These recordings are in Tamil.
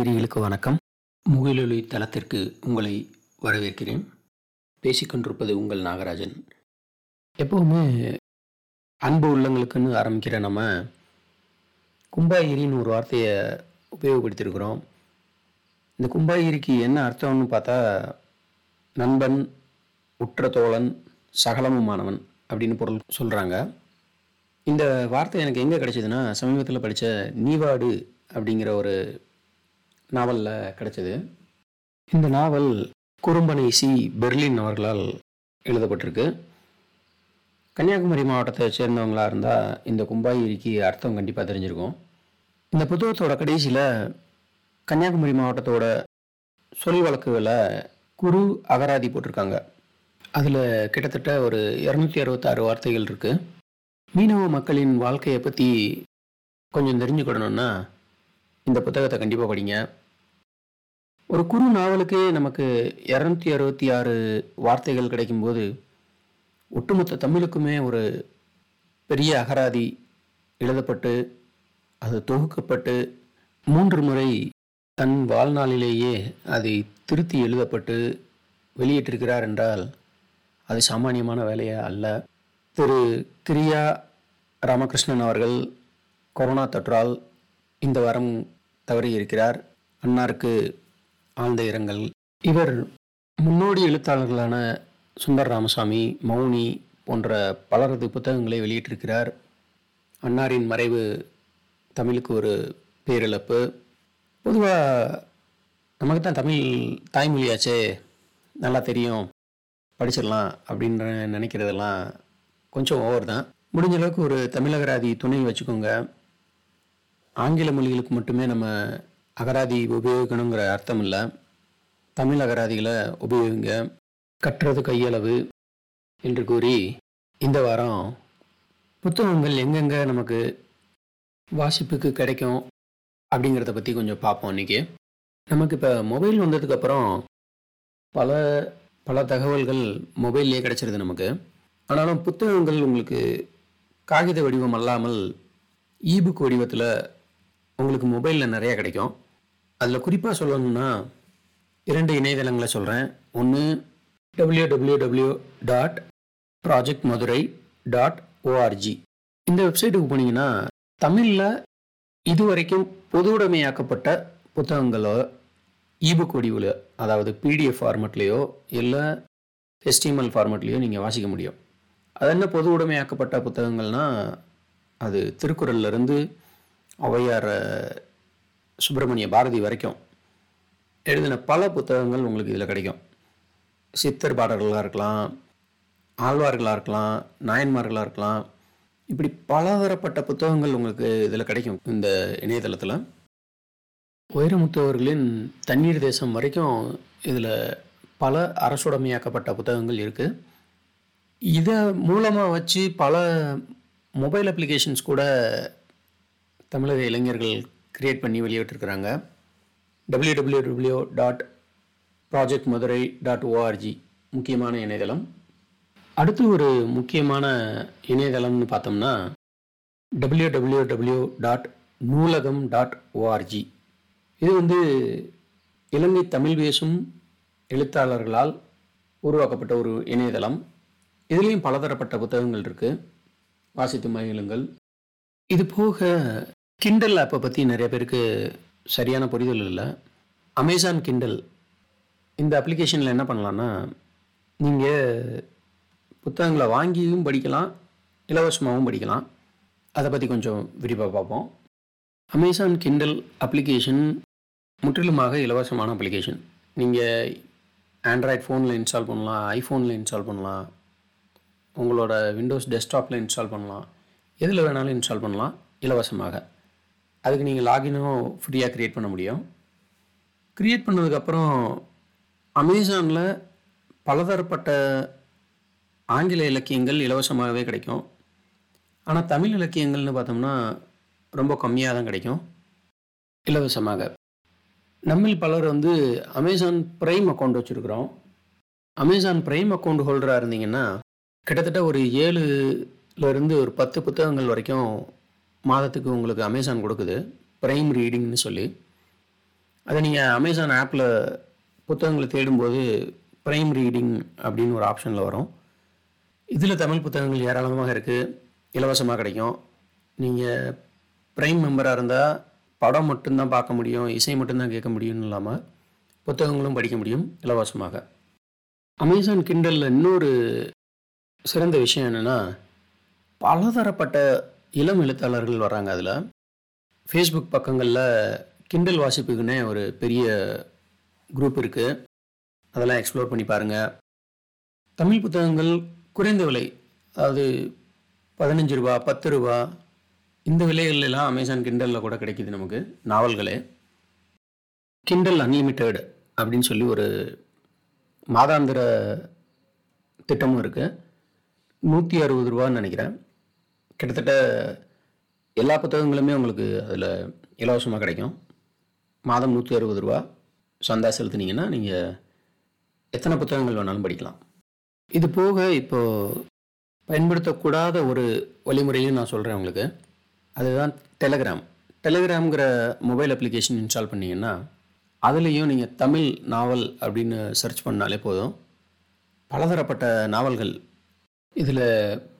நேயர்களுக்கு வணக்கம். முகிலொலி தளத்திற்கு உங்களை வரவேற்கிறேன். பேசிக்கொண்டிருப்பது உங்கள் நாகராஜன். எப்போவுமே அன்பு உள்ளங்களுக்குன்னு ஆரம்பிக்கிற நம்ம கும்பாயிரின்னு ஒரு வார்த்தையை உபயோகப்படுத்தியிருக்கிறோம். இந்த கும்பாயிரிக்கு என்ன அர்த்தம்னு பார்த்தா நண்பன் உற்ற தோழன் சகலமுமானவன் அப்படின்னு பொருள் சொல்கிறாங்க இந்த வார்த்தை எனக்கு எங்கே கிடைச்சதுன்னா சமீபத்தில் படித்த நீவாடு அப்படிங்கிற ஒரு நாவலில் கிடைச்சது. இந்த நாவல் குறும்பனை சி. பெர்லின் அவர்களால் எழுதப்பட்டிருக்கு. கன்னியாகுமரி மாவட்டத்தை சேர்ந்தவங்களாக இருந்தால் இந்த கும்பாயிரிக்கு அர்த்தம் கண்டிப்பாக தெரிஞ்சிருக்கும். இந்த புத்தகத்தோட கடைசியில் கன்னியாகுமரி மாவட்டத்தோட சொல் வழக்குகளை குரு அகராதி போட்டிருக்காங்க. அதில் கிட்டத்தட்ட ஒரு இரநூத்தி அறுபத்தாறு வார்த்தைகள் இருக்குது மீனவ மக்களின் வாழ்க்கையை பற்றி கொஞ்சம் தெரிஞ்சுக்கிடணும்னா இந்த புத்தகத்தை கண்டிப்பாக படிங்க. ஒரு குறு நாவலுக்கே நமக்கு இரநூத்தி அறுபத்தி ஆறு வார்த்தைகள் கிடைக்கும்போது ஒட்டுமொத்த தமிழுக்குமே ஒரு பெரிய அகராதி எழுதப்பட்டு அது தொகுக்கப்பட்டு மூன்று முறை தன் வாழ்நாளிலேயே அதை திருத்தி எழுதப்பட்டு வெளியிட்டிருக்கிறார் என்றால் அது சாமானியமான வேலையாக அல்ல? திரு. கிரியா ராமகிருஷ்ணன் அவர்கள் கொரோனா தொற்றால் இந்த வாரம் தவறியிருக்கிறார். அன்னாருக்கு ஆழ்ந்த இரங்கல். இவர் முன்னோடி எழுத்தாளர்களான சுந்தர் ராமசாமி மௌனி போன்ற பலரது புத்தகங்களை வெளியிட்டிருக்கிறார். அன்னாரின் மறைவு தமிழுக்கு ஒரு பேரிழப்பு. பொதுவாக நமக்கு தான் தமிழ் தாய்மொழியாச்சே. நல்லா தெரியும். படிச்சிடலாம் அப்படின்ற நினைக்கிறதெல்லாம் கொஞ்சம் ஓவர் தான். முடிஞ்ச அளவுக்கு ஒரு தமிழகராதி துணை வச்சுக்கோங்க. ஆங்கில மொழிகளுக்கு மட்டுமே நம்ம அகராதி உபயோகிக்கணுங்கிற அர்த்தம் இல்லை தமிழ் அகராதிகளை உபயோகிங்க. கட்டுறது கையளவு என்று கூறி இந்த வாரம் புத்தகங்கள் எங்கெங்கே நமக்கு வாசிப்புக்கு கிடைக்கும் அப்படிங்கிறத பற்றி கொஞ்சம் பார்ப்போம் இன்றைக்கி நமக்கு இப்போ மொபைல் வந்ததுக்கப்புறம் பல பல தகவல்கள் மொபைல்லே கிடைச்சிருது நமக்கு. ஆனாலும் புத்தகங்கள் உங்களுக்கு காகித வடிவம் அல்லாமல் ஈபுக் வடிவத்தில் உங்களுக்கு மொபைலில் நிறையா கிடைக்கும். அதில் குறிப்பாக சொல்லணும்னா இரண்டு இணையதளங்களை சொல்கிறேன் ஒன்று W W W dot project Madurai dot O R G இந்த வெப்சைட்டுக்கு போனீங்கன்னா தமிழில் இதுவரைக்கும் பொதுவுடைமையாக்கப்பட்ட புத்தகங்களோ ஈபுக் வடிவில் அதாவது பிடிஎஃப் ஃபார்மெட்லேயோ இல்லை எஸ்டிஎம்எல் ஃபார்மெட்லேயோ நீங்கள் வாசிக்க முடியும். அது என்ன பொது உடைமையாக்கப்பட்ட புத்தகங்கள்னா அது திருக்குறள்லேருந்து இருந்து ஔவையார் சுப்பிரமணிய பாரதி வரைக்கும் எழுதின பல புத்தகங்கள் உங்களுக்கு இதில் கிடைக்கும். சித்தர் பாடல்களாக இருக்கலாம் ஆழ்வார்களாக இருக்கலாம் நாயன்மார்களாக இருக்கலாம். இப்படி பலதரப்பட்ட புத்தகங்கள் உங்களுக்கு இதில் கிடைக்கும் இந்த இணையதளத்தில். வைரமுத்து அவர்களின் தண்ணீர் தேசம் வரைக்கும் இதில் பல அரசுடைமையாக்கப்பட்ட புத்தகங்கள் இருக்குது இதை மூலமாக வச்சு பல மொபைல் அப்ளிகேஷன்ஸ் கூட தமிழக இளைஞர்கள் கிரியேட் பண்ணி வெளியிட்டிருக்கிறாங்க. W W W dot project Madurai dot O R G முக்கியமான இணையதளம். அடுத்து ஒரு முக்கியமான இணையதளம்னு பார்த்தோம்னா W W W dot Noolaham dot O R G இது வந்து இலங்கை தமிழ் பேசும் எழுத்தாளர்களால் உருவாக்கப்பட்ட ஒரு இணையதளம். இதுலேயும் பலதரப்பட்ட புத்தகங்கள் இருக்குது வாசித்து மகிழுங்கள். இது போக கிண்டல் ஆப்பை பற்றி நிறைய பேருக்கு சரியான புரிதல் இல்லை. அமேசான் கிண்டல் இந்த அப்ளிகேஷனில் என்ன பண்ணலான்னா நீங்கள் புத்தகங்களை வாங்கியும் படிக்கலாம் இலவசமாகவும் படிக்கலாம். அதை பற்றி கொஞ்சம் விரிவாக பார்ப்போம். அமேசான் கிண்டல் அப்ளிகேஷன் முற்றிலுமாக இலவசமான அப்ளிகேஷன் நீங்கள் ஆண்ட்ராய்ட் ஃபோனில் இன்ஸ்டால் பண்ணலாம் ஐஃபோனில் இன்ஸ்டால் பண்ணலாம் உங்களோட விண்டோஸ் டெஸ்க்டாப்பில் இன்ஸ்டால் பண்ணலாம் எதில் வேணாலும் இன்ஸ்டால் பண்ணலாம் இலவசமாக. அதுக்கு நீங்கள் லாகினும் ஃப்ரீயாக க்ரியேட் பண்ண முடியும். க்ரியேட் பண்ணதுக்கப்புறம் அமேசானில் பலதரப்பட்ட ஆங்கில இலக்கியங்கள் இலவசமாகவே கிடைக்கும். ஆனால் தமிழ் இலக்கியங்கள்னு பார்த்தோம்னா ரொம்ப கம்மியாக தான் கிடைக்கும். இலவசமாக. நம்மில் பலர் வந்து அமேசான் ப்ரைம் அக்கௌண்ட் வச்சுருக்குறோம். அமேசான் ப்ரைம் அக்கௌண்ட் ஹோல்டராக இருந்தீங்கன்னா கிட்டத்தட்ட ஒரு ஏழுலேருந்து ஒரு பத்து புத்தகங்கள் வரைக்கும் மாதத்துக்கு உங்களுக்கு அமேசான் கொடுக்குது. ப்ரைம் ரீடிங்னு சொல்லி. அதை நீங்கள் அமேசான் ஆப்பில் புத்தகங்களை தேடும்போது ப்ரைம் ரீடிங் அப்படின்னு ஒரு ஆப்ஷனில் வரும். இதில் தமிழ் புத்தகங்கள் ஏராளமாக இருக்குது இலவசமாக கிடைக்கும். நீங்கள் ப்ரைம் மெம்பராக இருந்தால் படம் மட்டும்தான் பார்க்க முடியும் இசை மட்டும்தான் கேட்க முடியும்னு இல்லாமல் புத்தகங்களும் படிக்க முடியும் இலவசமாக. அமேசான் கிண்டலில் இன்னொரு சிறந்த விஷயம் என்னென்னா பலதரப்பட்ட இளம் எழுத்தாளர்கள் வராங்க அதில். ஃபேஸ்புக் பக்கங்களில் கிண்டல் வாசிப்புக்குன்னே ஒரு பெரிய குரூப் இருக்குது அதெல்லாம் எக்ஸ்ப்ளோர் பண்ணி பாருங்கள் தமிழ் புத்தகங்கள் குறைந்த விலை அதாவது பதினஞ்சு ரூபா பத்து ரூபா இந்த விலைகள்லாம் அமேசான் கிண்டலில் கூட கிடைக்கிது நமக்கு நாவல்களே. கிண்டல் அன்லிமிட்டெட் அப்படின்னு சொல்லி ஒரு மாதாந்திர திட்டமும் இருக்குது நூற்றி அறுபது ரூபான்னு நினைக்கிறேன். கிட்டத்தட்ட எல்லா புத்தகங்களுமே உங்களுக்கு அதில் இலவசமாக கிடைக்கும். மாதம் நூற்றி அறுபது ரூபா சந்தா செலுத்துனீங்கன்னா நீங்கள் எத்தனை புத்தகங்கள் வேணாலும் படிக்கலாம். இது போக இப்போது பயன்படுத்தக்கூடாத ஒரு வழிமுறையும் நான் சொல்கிறேன் உங்களுக்கு. அதுதான் டெலகிராம் டெலகிராம்ங்கிற மொபைல் அப்ளிகேஷன் இன்ஸ்டால் பண்ணிங்கன்னா அதுலேயும் நீங்கள் தமிழ் நாவல் அப்படின்னு சர்ச் பண்ணாலே போதும். பலதரப்பட்ட நாவல்கள். இதில்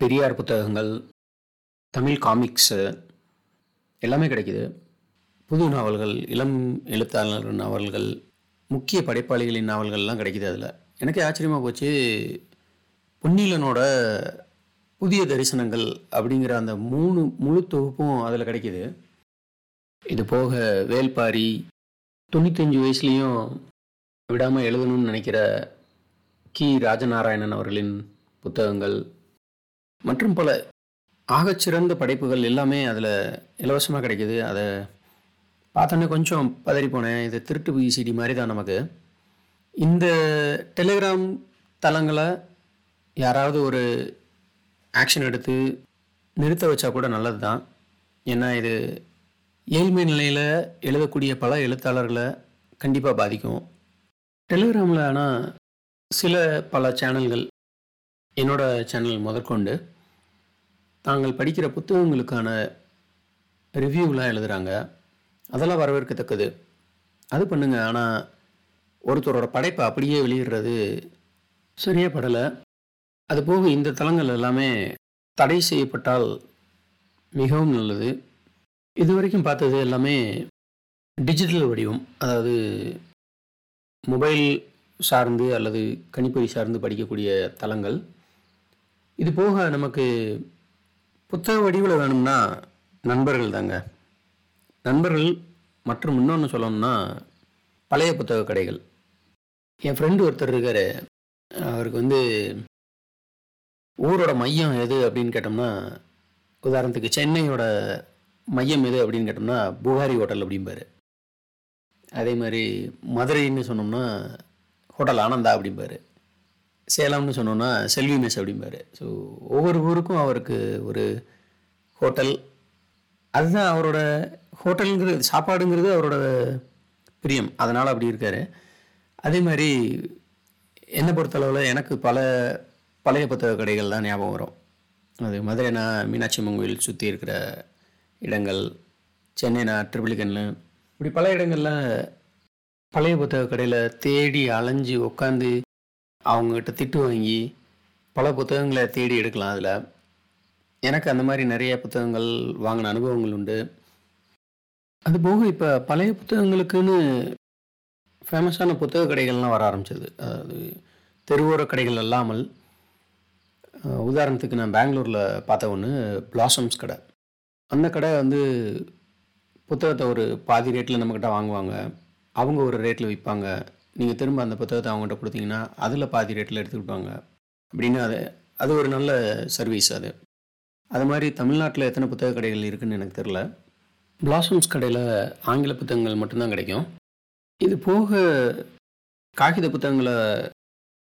பெரியார் புத்தகங்கள் தமிழ் காமிக்ஸு எல்லாமே கிடைக்குது. புது நாவல்கள் இளம் எழுத்தாளர் நாவல்கள் முக்கிய படைப்பாளிகளின் நாவல்கள்லாம் கிடைக்குது அதில். எனக்கே ஆச்சரியமாக போச்சு பொன்னிலனோட புதிய தரிசனங்கள் அப்படிங்கிற அந்த மூணு முழு தொகுப்பும் அதில் கிடைக்குது. இது போக வேல்பாரி தொண்ணூத்தஞ்சு வயசுலேயும் விடாமல் எழுதணும்னு நினைக்கிற கி. ராஜநாராயணன் அவர்களின் புத்தகங்கள் மற்றும் பல ஆகச்சிறந்த படைப்புகள் எல்லாமே அதில் இலவசமாக கிடைக்கிது. அதை பார்த்தோன்னே கொஞ்சம் பதறி போனேன். இது திருட்டு விசிடி மாதிரி தான் நமக்கு. இந்த டெலிகிராம் தளங்களை யாராவது ஒரு ஆக்ஷன் எடுத்து நிறுத்த வச்சா கூட நல்லது தான் ஏன்னா இது ஏழ்மை நிலையில் எழுதக்கூடிய பல எழுத்தாளர்களை கண்டிப்பாக பாதிக்கும். டெலிகிராமில் ஆனால் சில பல சேனல்கள் என்னோட சேனல் முதற்கொண்டு தாங்கள் படிக்கிற புத்தகங்களுக்கான ரிவ்யூலாம் எழுதுகிறாங்க அதெல்லாம் வரவேற்கத்தக்கது. அது பண்ணுங்கள் ஆனால் ஒருத்தரோட படைப்பை அப்படியே வெளியிடுறது சரியாக படலை. அது போக இந்த தளங்கள் எல்லாமே தடை செய்யப்பட்டால் மிகவும் நல்லது. இது வரைக்கும் பார்த்தது எல்லாமே டிஜிட்டல் வடிவம். அதாவது மொபைல் சார்ந்து அல்லது கணிப்பொறி சார்ந்து படிக்கக்கூடிய தளங்கள். இது போக நமக்கு புத்தக வடிவில் வேணும்னா நண்பர்கள் தாங்க. நண்பர்கள் மற்றும் இன்னொன்று சொல்லணும்னா பழைய புத்தக கடைகள். என் ஃப்ரெண்டு ஒருத்தர் இருக்கார். அவருக்கு வந்து ஊரோட மையம் எது அப்படின்னு கேட்டோம்னா உதாரணத்துக்கு சென்னையோட மையம் எது அப்படின்னு கேட்டோம்னா புகாரி ஹோட்டல் அப்படிம்பாரு. அதே மாதிரி மதுரைன்னு சொன்னோம்னா ஹோட்டல் ஆனந்தா அப்படிம்பாரு. சேலம்னு சொன்னோன்னா செல்வி மெஸ் அப்படிம்பார். ஸோ ஒவ்வொரு ஊருக்கும் அவருக்கு ஒரு ஹோட்டல். அதுதான் அவரோட ஹோட்டலுங்கிறது சாப்பாடுங்கிறது அவரோட பிரியம். அதனால் அப்படி இருக்கார். அதே மாதிரி என்னை பொறுத்தளவில் எனக்கு பல பழைய புத்தக கடைகள் தான் ஞாபகம் வரும். அது மதுரைனா மீனாட்சி அம்மன் கோயில் சுற்றி இருக்கிற இடங்கள் சென்னைனா ட்ரிபிளிகன்ல இப்படி பல இடங்களில் பழைய புத்தக கடையில் தேடி அலைஞ்சு உட்காந்து அவங்கக்கிட்ட திட்டு வாங்கி பல புத்தகங்களை தேடி எடுக்கலாம் அதில். எனக்கு அந்த மாதிரி நிறைய புத்தகங்கள் வாங்கின அனுபவங்கள் உண்டு. அது போக இப்போ பழைய புத்தகங்களுக்குன்னு ஃபேமஸான புத்தக கடைகள்லாம் வர ஆரம்பிச்சது. அதாவது தெருவோர கடைகள் இல்லாமல் உதாரணத்துக்கு நான் பெங்களூரில் பார்த்த ஒன்று பிளாசம்ஸ் கடை. அந்த கடை வந்து புத்தகத்தை ஒரு பாதி ரேட்டில் நம்மக்கிட்ட வாங்குவாங்க. அவங்க ஒரு ரேட்டில் விற்பாங்க. நீங்கள் திரும்ப அந்த புத்தகத்தை அவங்ககிட்ட கொடுத்தீங்கன்னா அதில் பாதி ரேட்டில் எடுத்துக்கிட்டாங்க அப்படின்னு அது அது ஒரு நல்ல சர்வீஸ் அது. அது மாதிரி தமிழ்நாட்டில் எத்தனை புத்தக கடைகள் இருக்குதுன்னு எனக்கு தெரில பிளாசம்ஸ் கடையில் ஆங்கில புத்தகங்கள் மட்டும்தான் கிடைக்கும். இது போக காகித புத்தகங்களை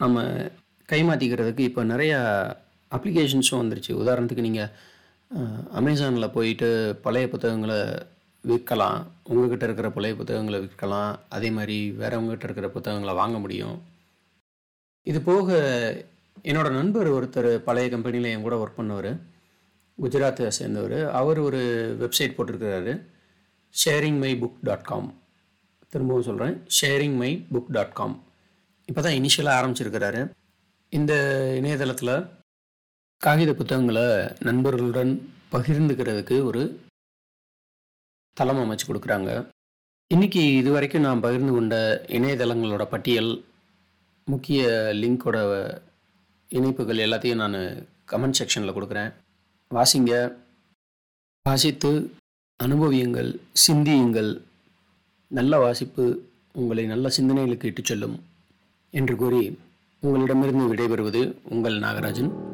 நம்ம கைமாற்றிக்கிறதுக்கு இப்போ நிறையா அப்ளிகேஷன்ஸும் வந்துருச்சு. உதாரணத்துக்கு நீங்கள் அமேசானில் போயிட்டு பழைய புத்தகங்களை விற்கலாம் உங்ககிட்ட இருக்கிற பழைய புத்தகங்களை விற்கலாம் அதே மாதிரி வேறவங்ககிட்ட இருக்கிற புத்தகங்களை வாங்க முடியும். இது போக என்னோட நண்பர் ஒருத்தர் பழைய கம்பெனியில் என் கூட ஒர்க் பண்ணவர் குஜராத்தை சேர்ந்தவர். அவர் ஒரு website போட்டிருக்கிறாரு sharing my book dot com திரும்பவும் சொல்கிறேன் sharing my book dot com இப்போ தான் இனிஷியலாக ஆரம்பிச்சிருக்கிறாரு. இந்த இணையதளத்தில் காகித புத்தகங்களை நண்பர்களுடன் பகிர்ந்துக்கிறதுக்கு ஒரு தளம் அமைச்சு கொடுக்குறாங்க. இன்றைக்கி இது வரைக்கும் நான் பகிர்ந்து கொண்ட இணையதளங்களோட பட்டியல் முக்கிய லிங்கோட இணைப்புகள் எல்லாத்தையும் நான் கமெண்ட் செக்ஷனில் கொடுக்குறேன். வாசிங்க. வாசித்து அனுபவியுங்கள் சிந்தியுங்கள். நல்ல வாசிப்பு உங்களை நல்ல சிந்தனைகளுக்கு இட்டுச் செல்லும் என்று கூறி உங்களிடமிருந்து விடைபெறுவது உங்கள் நாகராஜன்.